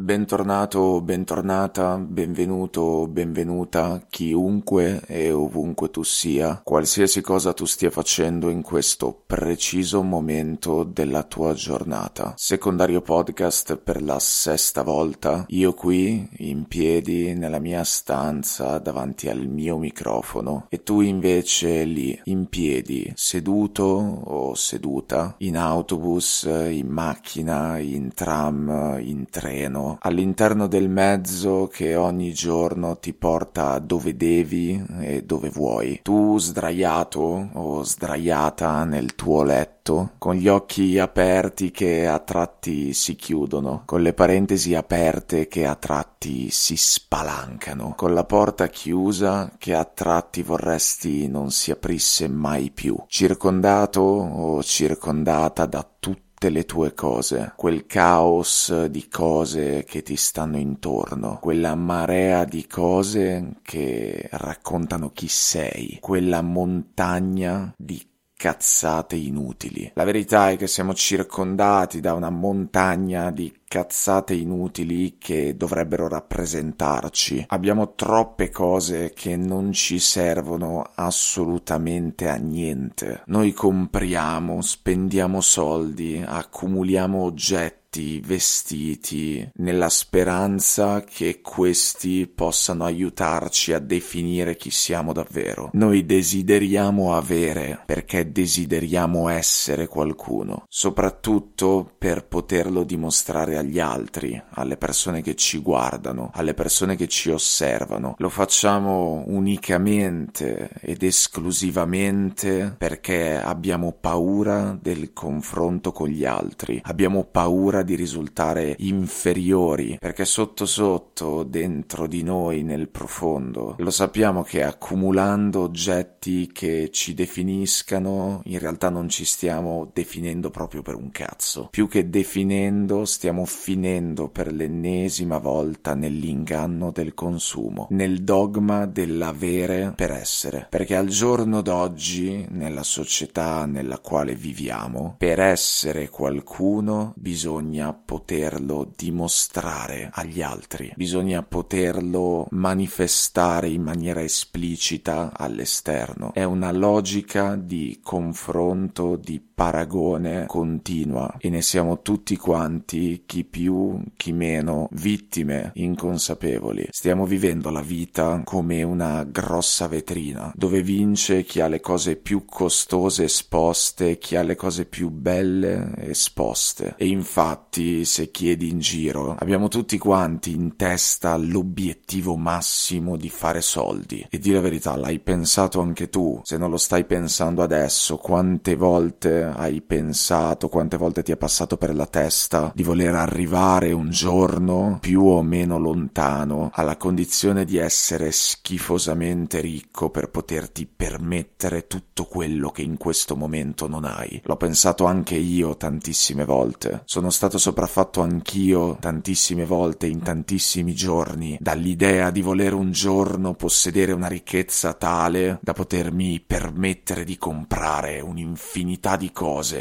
Bentornato, bentornata, benvenuto, benvenuta, chiunque e ovunque tu sia, qualsiasi cosa tu stia facendo in questo preciso momento della tua giornata. Secondario podcast per la sesta volta, io qui, in piedi, nella mia stanza, davanti al mio microfono, e tu invece lì, in piedi, seduto o seduta, in autobus, in macchina, in tram, in treno, all'interno del mezzo che ogni giorno ti porta dove devi e dove vuoi. Tu sdraiato o sdraiata nel tuo letto, con gli occhi aperti che a tratti si chiudono, con le parentesi aperte che a tratti si spalancano, con la porta chiusa che a tratti vorresti non si aprisse mai più, circondato o circondata da tutti tutte le tue cose, quel caos di cose che ti stanno intorno, quella marea di cose che raccontano chi sei, quella montagna di cazzate inutili. La verità è che siamo circondati da una montagna di cazzate inutili che dovrebbero rappresentarci. Abbiamo troppe cose che non ci servono assolutamente a niente. Noi compriamo, spendiamo soldi, accumuliamo oggetti vestiti nella speranza che questi possano aiutarci a definire chi siamo davvero. Noi desideriamo avere perché desideriamo essere qualcuno, soprattutto per poterlo dimostrare agli altri, alle persone che ci guardano, alle persone che ci osservano. Lo facciamo unicamente ed esclusivamente perché abbiamo paura del confronto con gli altri, abbiamo paura paura di risultare inferiori, perché sotto sotto, dentro di noi, nel profondo, lo sappiamo che accumulando oggetti che ci definiscano, in realtà non ci stiamo definendo proprio per un cazzo. Più che definendo, stiamo finendo per l'ennesima volta nell'inganno del consumo, nel dogma dell'avere per essere, perché al giorno d'oggi, nella società nella quale viviamo, per essere qualcuno bisogna bisogna poterlo dimostrare agli altri, bisogna poterlo manifestare in maniera esplicita all'esterno. È una logica di confronto, di paragone continua e ne siamo tutti quanti, chi più, chi meno, vittime inconsapevoli. Stiamo vivendo la vita come una grossa vetrina, dove vince chi ha le cose più costose esposte, chi ha le cose più belle esposte. E infatti, se chiedi in giro, abbiamo tutti quanti in testa l'obiettivo massimo di fare soldi. E di la verità, l'hai pensato anche tu? Se non lo stai pensando adesso, quante volte hai pensato, quante volte ti è passato per la testa di voler arrivare un giorno più o meno lontano alla condizione di essere schifosamente ricco per poterti permettere tutto quello che in questo momento non hai. L'ho pensato anche io tantissime volte. Sono stato sopraffatto anch'io tantissime volte in tantissimi giorni dall'idea di voler un giorno possedere una ricchezza tale da potermi permettere di comprare un'infinità di cose,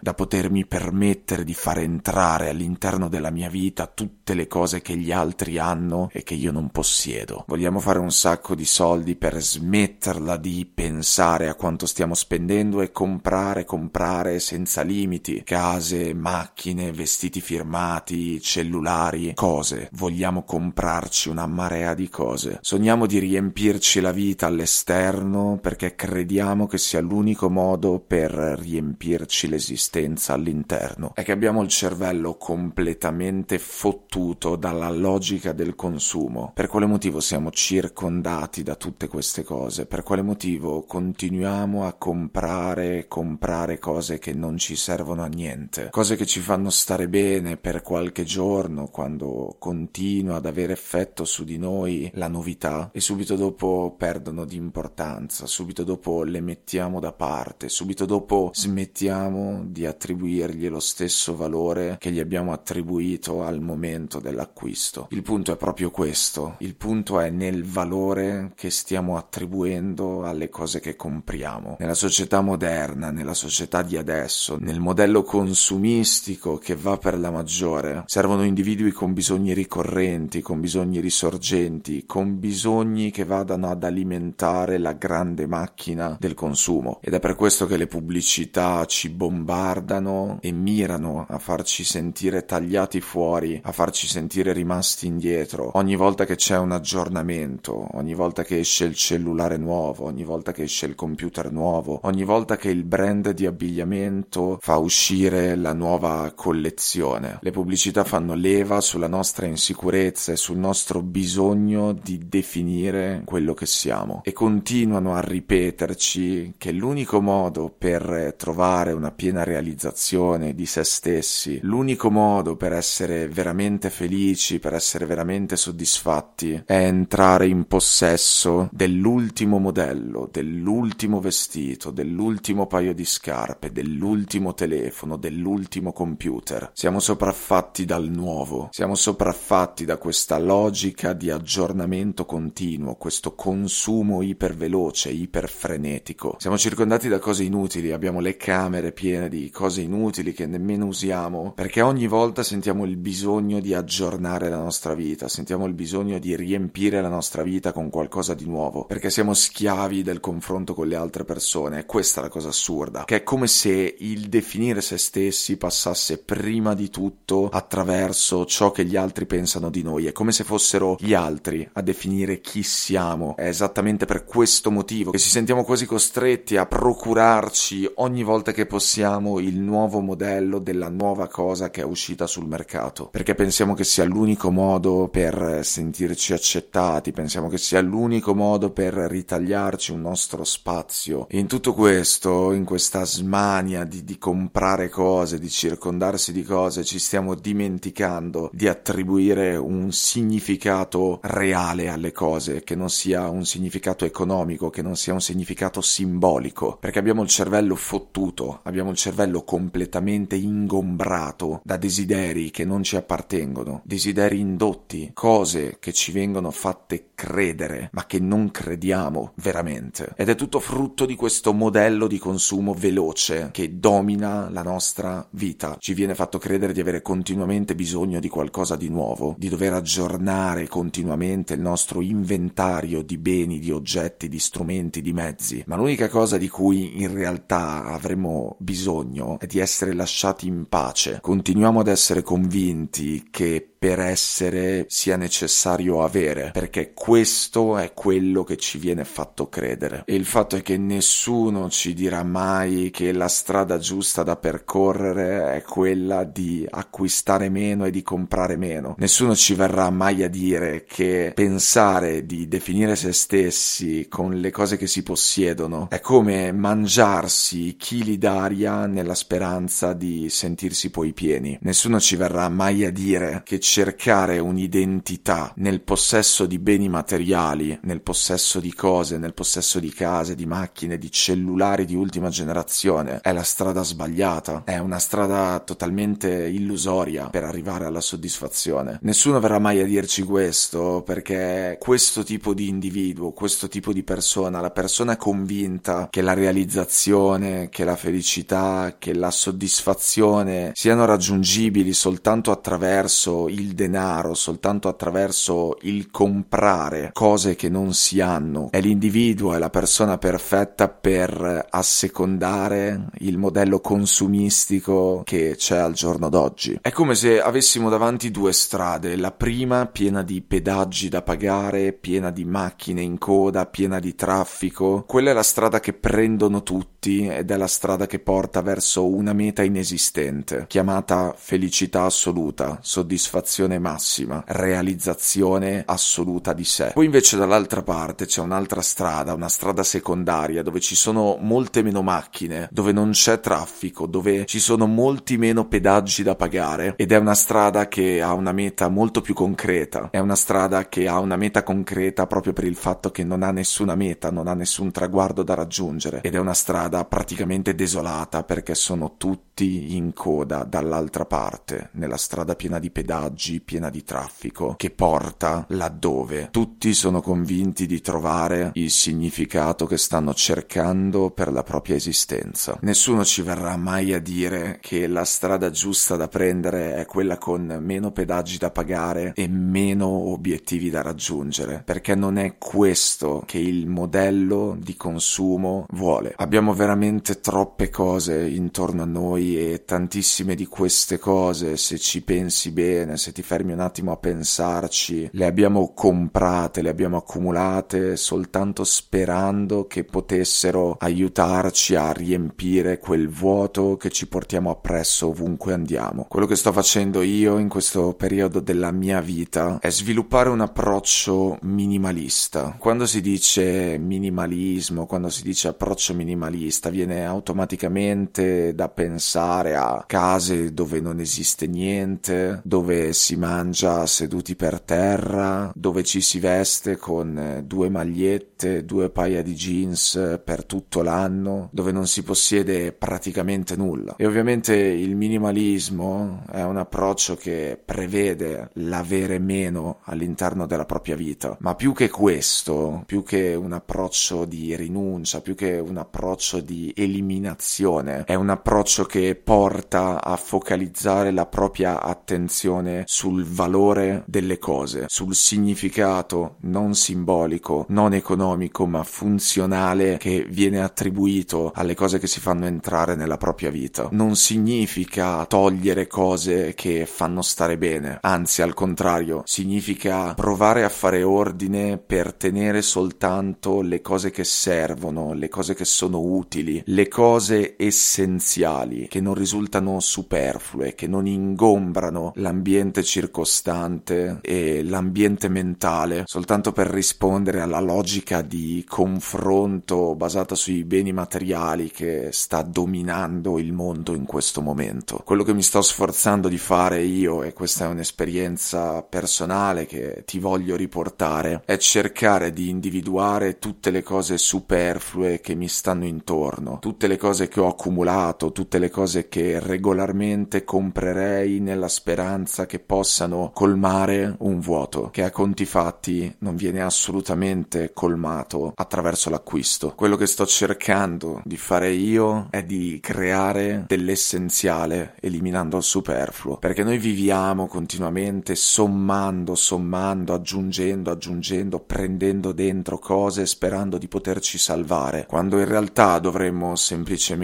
da potermi permettere di far entrare all'interno della mia vita tutte le cose che gli altri hanno e che io non possiedo. Vogliamo fare un sacco di soldi per smetterla di pensare a quanto stiamo spendendo e comprare, comprare senza limiti, case, macchine, vestiti firmati, cellulari, cose. Vogliamo comprarci una marea di cose. Sogniamo di riempirci la vita all'esterno perché crediamo che sia l'unico modo per riempirci l'esistenza all'interno. È che abbiamo il cervello completamente fottuto dalla logica del consumo. Per quale motivo siamo circondati da tutte queste cose? Per quale motivo continuiamo a comprare, comprare cose che non ci servono a niente? Cose che ci fanno stare bene per qualche giorno, quando continua ad avere effetto su di noi la novità e subito dopo perdono di importanza, subito dopo le mettiamo da parte, subito dopo smettiamo smettiamo di attribuirgli lo stesso valore che gli abbiamo attribuito al momento dell'acquisto. Il punto è proprio questo, il punto è nel valore che stiamo attribuendo alle cose che compriamo. Nella società moderna, nella società di adesso, nel modello consumistico che va per la maggiore, servono individui con bisogni ricorrenti, con bisogni risorgenti, con bisogni che vadano ad alimentare la grande macchina del consumo. Ed è per questo che le pubblicità ci bombardano e mirano a farci sentire tagliati fuori, a farci sentire rimasti indietro. Ogni volta che c'è un aggiornamento, ogni volta che esce il cellulare nuovo, ogni volta che esce il computer nuovo, ogni volta che il brand di abbigliamento fa uscire la nuova collezione. Le pubblicità fanno leva sulla nostra insicurezza e sul nostro bisogno di definire quello che siamo e continuano a ripeterci che l'unico modo per trovare una piena realizzazione di se stessi, l'unico modo per essere veramente felici, per essere veramente soddisfatti, è entrare in possesso dell'ultimo modello, dell'ultimo vestito, dell'ultimo paio di scarpe, dell'ultimo telefono, dell'ultimo computer. Siamo sopraffatti dal nuovo, siamo sopraffatti da questa logica di aggiornamento continuo, questo consumo iperveloce, iperfrenetico. Siamo circondati da cose inutili, abbiamo le camere piene di cose inutili che nemmeno usiamo, perché ogni volta sentiamo il bisogno di aggiornare la nostra vita, sentiamo il bisogno di riempire la nostra vita con qualcosa di nuovo, perché siamo schiavi del confronto con le altre persone. Questa è la cosa assurda, che è come se il definire se stessi passasse prima di tutto attraverso ciò che gli altri pensano di noi, è come se fossero gli altri a definire chi siamo. È esattamente per questo motivo che ci sentiamo quasi costretti a procurarci ogni volta che possiamo il nuovo modello della nuova cosa che è uscita sul mercato, perché pensiamo che sia l'unico modo per sentirci accettati, pensiamo che sia l'unico modo per ritagliarci un nostro spazio. E in tutto questo, in questa smania di, di comprare cose, di circondarsi di cose, ci stiamo dimenticando di attribuire un significato reale alle cose, che non sia un significato economico, che non sia un significato simbolico, perché abbiamo il cervello fottuto, abbiamo il cervello completamente ingombrato da desideri che non ci appartengono, desideri indotti, cose che ci vengono fatte credere, ma che non crediamo veramente. Ed è tutto frutto di questo modello di consumo veloce che domina la nostra vita. Ci viene fatto credere di avere continuamente bisogno di qualcosa di nuovo, di dover aggiornare continuamente il nostro inventario di beni, di oggetti, di strumenti, di mezzi. Ma l'unica cosa di cui in realtà avremo bisogno è di essere lasciati in pace. Continuiamo ad essere convinti che per essere sia necessario avere, perché questo è quello che ci viene fatto credere. E il fatto è che nessuno ci dirà mai che la strada giusta da percorrere è quella di acquistare meno e di comprare meno. Nessuno ci verrà mai a dire che pensare di definire se stessi con le cose che si possiedono è come mangiarsi chili d'aria nella speranza di sentirsi poi pieni. Nessuno ci verrà mai a dire che cercare un'identità nel possesso di beni materiali, nel possesso di cose, nel possesso di case, di macchine, di cellulari di ultima generazione è la strada sbagliata, è una strada totalmente illusoria per arrivare alla soddisfazione. Nessuno verrà mai a dirci questo perché questo tipo di individuo, questo tipo di persona, la persona convinta che la realizzazione, che la felicità, che la soddisfazione siano raggiungibili soltanto attraverso il denaro, soltanto attraverso il comprare cose che non si hanno. È l'individuo, è la persona perfetta per assecondare il modello consumistico che c'è al giorno d'oggi. È come se avessimo davanti due strade, la prima piena di pedaggi da pagare, piena di macchine in coda, piena di traffico. Quella è la strada che prendono tutti ed è la strada che porta verso una meta inesistente, chiamata felicità assoluta, soddisfazione massima, realizzazione assoluta di sé. Poi invece dall'altra parte c'è un'altra strada, una strada secondaria dove ci sono molte meno macchine, dove non c'è traffico, dove ci sono molti meno pedaggi da pagare ed è una strada che ha una meta molto più concreta, è una strada che ha una meta concreta proprio per il fatto che non ha nessuna meta, non ha nessun traguardo da raggiungere ed è una strada praticamente desolata perché sono tutti in coda dall'altra parte, nella strada piena di pedaggi, piena di traffico, che porta laddove tutti sono convinti di trovare il significato che stanno cercando per la propria esistenza. Nessuno ci verrà mai a dire che la strada giusta da prendere è quella con meno pedaggi da pagare e meno obiettivi da raggiungere, perché non è questo che il modello di consumo vuole. Abbiamo veramente troppe cose intorno a noi e tantissime di queste cose, se ci pensi bene, se ti fermi un attimo a pensarci, le abbiamo comprate, le abbiamo accumulate soltanto sperando che potessero aiutarci a riempire quel vuoto che ci portiamo appresso ovunque andiamo. Quello che sto facendo io in questo periodo della mia vita è sviluppare un approccio minimalista. Quando si dice minimalismo, quando si dice approccio minimalista, viene automaticamente da pensare a case dove non esiste niente, dove si mangia seduti per terra, dove ci si veste con due magliette, due paia di jeans per tutto l'anno, dove non si possiede praticamente nulla. E ovviamente il minimalismo è un approccio che prevede l'avere meno all'interno della propria vita, ma più che questo, più che un approccio di rinuncia, più che un approccio di eliminazione, è un approccio che porta a focalizzare la propria attenzione sul valore delle cose, sul significato non simbolico, non economico, ma funzionale che viene attribuito alle cose che si fanno entrare nella propria vita. Non significa togliere cose che fanno stare bene, anzi al contrario, significa provare a fare ordine per tenere soltanto le cose che servono, le cose che sono utili, le cose essenziali, che non risultano superflue, che non ingombrano l'ambiente circostante e l'ambiente mentale, soltanto per rispondere alla logica di confronto basata sui beni materiali che sta dominando il mondo in questo momento. Quello che mi sto sforzando di fare io, e questa è un'esperienza personale che ti voglio riportare, è cercare di individuare tutte le cose superflue che mi stanno intorno, tutte le cose che ho accumulato, tutte le cose che regolarmente comprerei nella speranza che possano colmare un vuoto che a conti fatti non viene assolutamente colmato attraverso l'acquisto. Quello che sto cercando di fare io è di creare dell'essenziale eliminando il superfluo, perché noi viviamo continuamente sommando, sommando, aggiungendo, aggiungendo, prendendo dentro cose sperando di poterci salvare, quando in realtà dovremmo semplicemente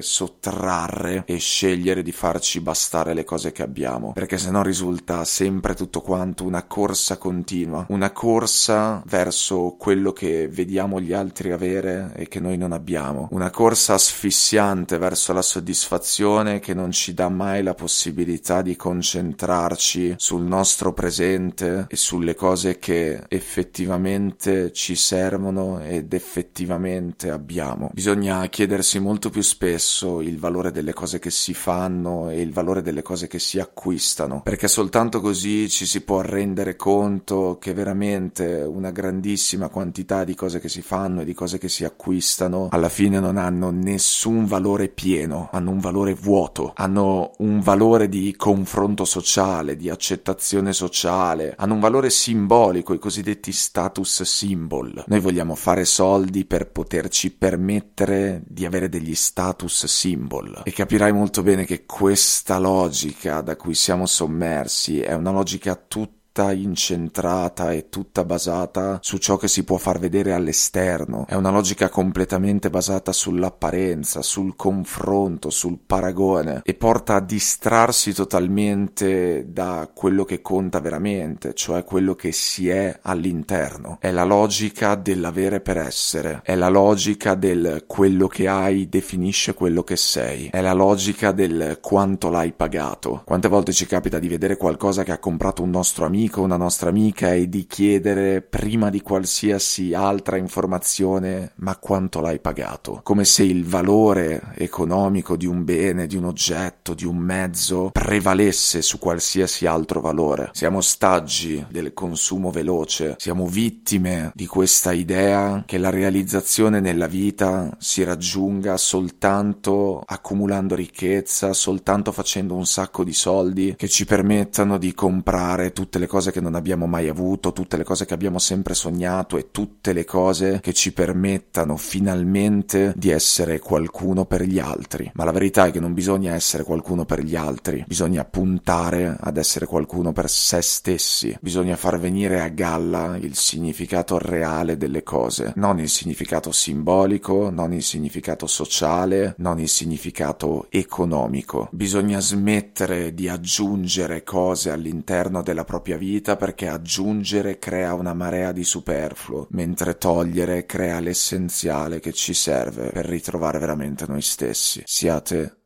sottrarre e scegliere di farci bastare le cose che abbiamo, perché se no risulta sempre tutto quanto una corsa continua, una corsa verso quello che vediamo gli altri avere e che noi non abbiamo, una corsa asfissiante verso la soddisfazione che non ci dà mai la possibilità di concentrarci sul nostro presente e sulle cose che effettivamente ci servono ed effettivamente abbiamo. Bisogna chiedersi molto più spesso il valore delle cose che si fanno e il valore delle cose che si acquistano, perché soltanto così ci si può rendere conto che veramente una grandissima quantità di cose che si fanno e di cose che si acquistano alla fine non hanno nessun valore pieno, hanno un valore vuoto, hanno un valore di confronto sociale, di accettazione sociale, hanno un valore simbolico, i cosiddetti status symbol. Noi vogliamo fare soldi per poterci permettere di avere degli status symbol. E capirai molto bene che questa logica da cui siamo sommersi è una logica tutta tutta incentrata e tutta basata su ciò che si può far vedere all'esterno. È una logica completamente basata sull'apparenza, sul confronto, sul paragone e porta a distrarsi totalmente da quello che conta veramente, cioè quello che si è all'interno. È la logica dell'avere per essere, è la logica del quello che hai definisce quello che sei, è la logica del quanto l'hai pagato. Quante volte ci capita di vedere qualcosa che ha comprato un nostro amico amico una nostra amica e di chiedere prima di qualsiasi altra informazione ma quanto l'hai pagato, come se il valore economico di un bene, di un oggetto, di un mezzo prevalesse su qualsiasi altro valore. Siamo staggi del consumo veloce, siamo vittime di questa idea che la realizzazione nella vita si raggiunga soltanto accumulando ricchezza, soltanto facendo un sacco di soldi che ci permettano di comprare tutte le cose che non abbiamo mai avuto, tutte le cose che abbiamo sempre sognato e tutte le cose che ci permettano finalmente di essere qualcuno per gli altri. Ma la verità è che non bisogna essere qualcuno per gli altri, bisogna puntare ad essere qualcuno per se stessi, bisogna far venire a galla il significato reale delle cose, non il significato simbolico, non il significato sociale, non il significato economico. Bisogna smettere di aggiungere cose all'interno della propria vita perché aggiungere crea una marea di superfluo, mentre togliere crea l'essenziale che ci serve per ritrovare veramente noi stessi. Siate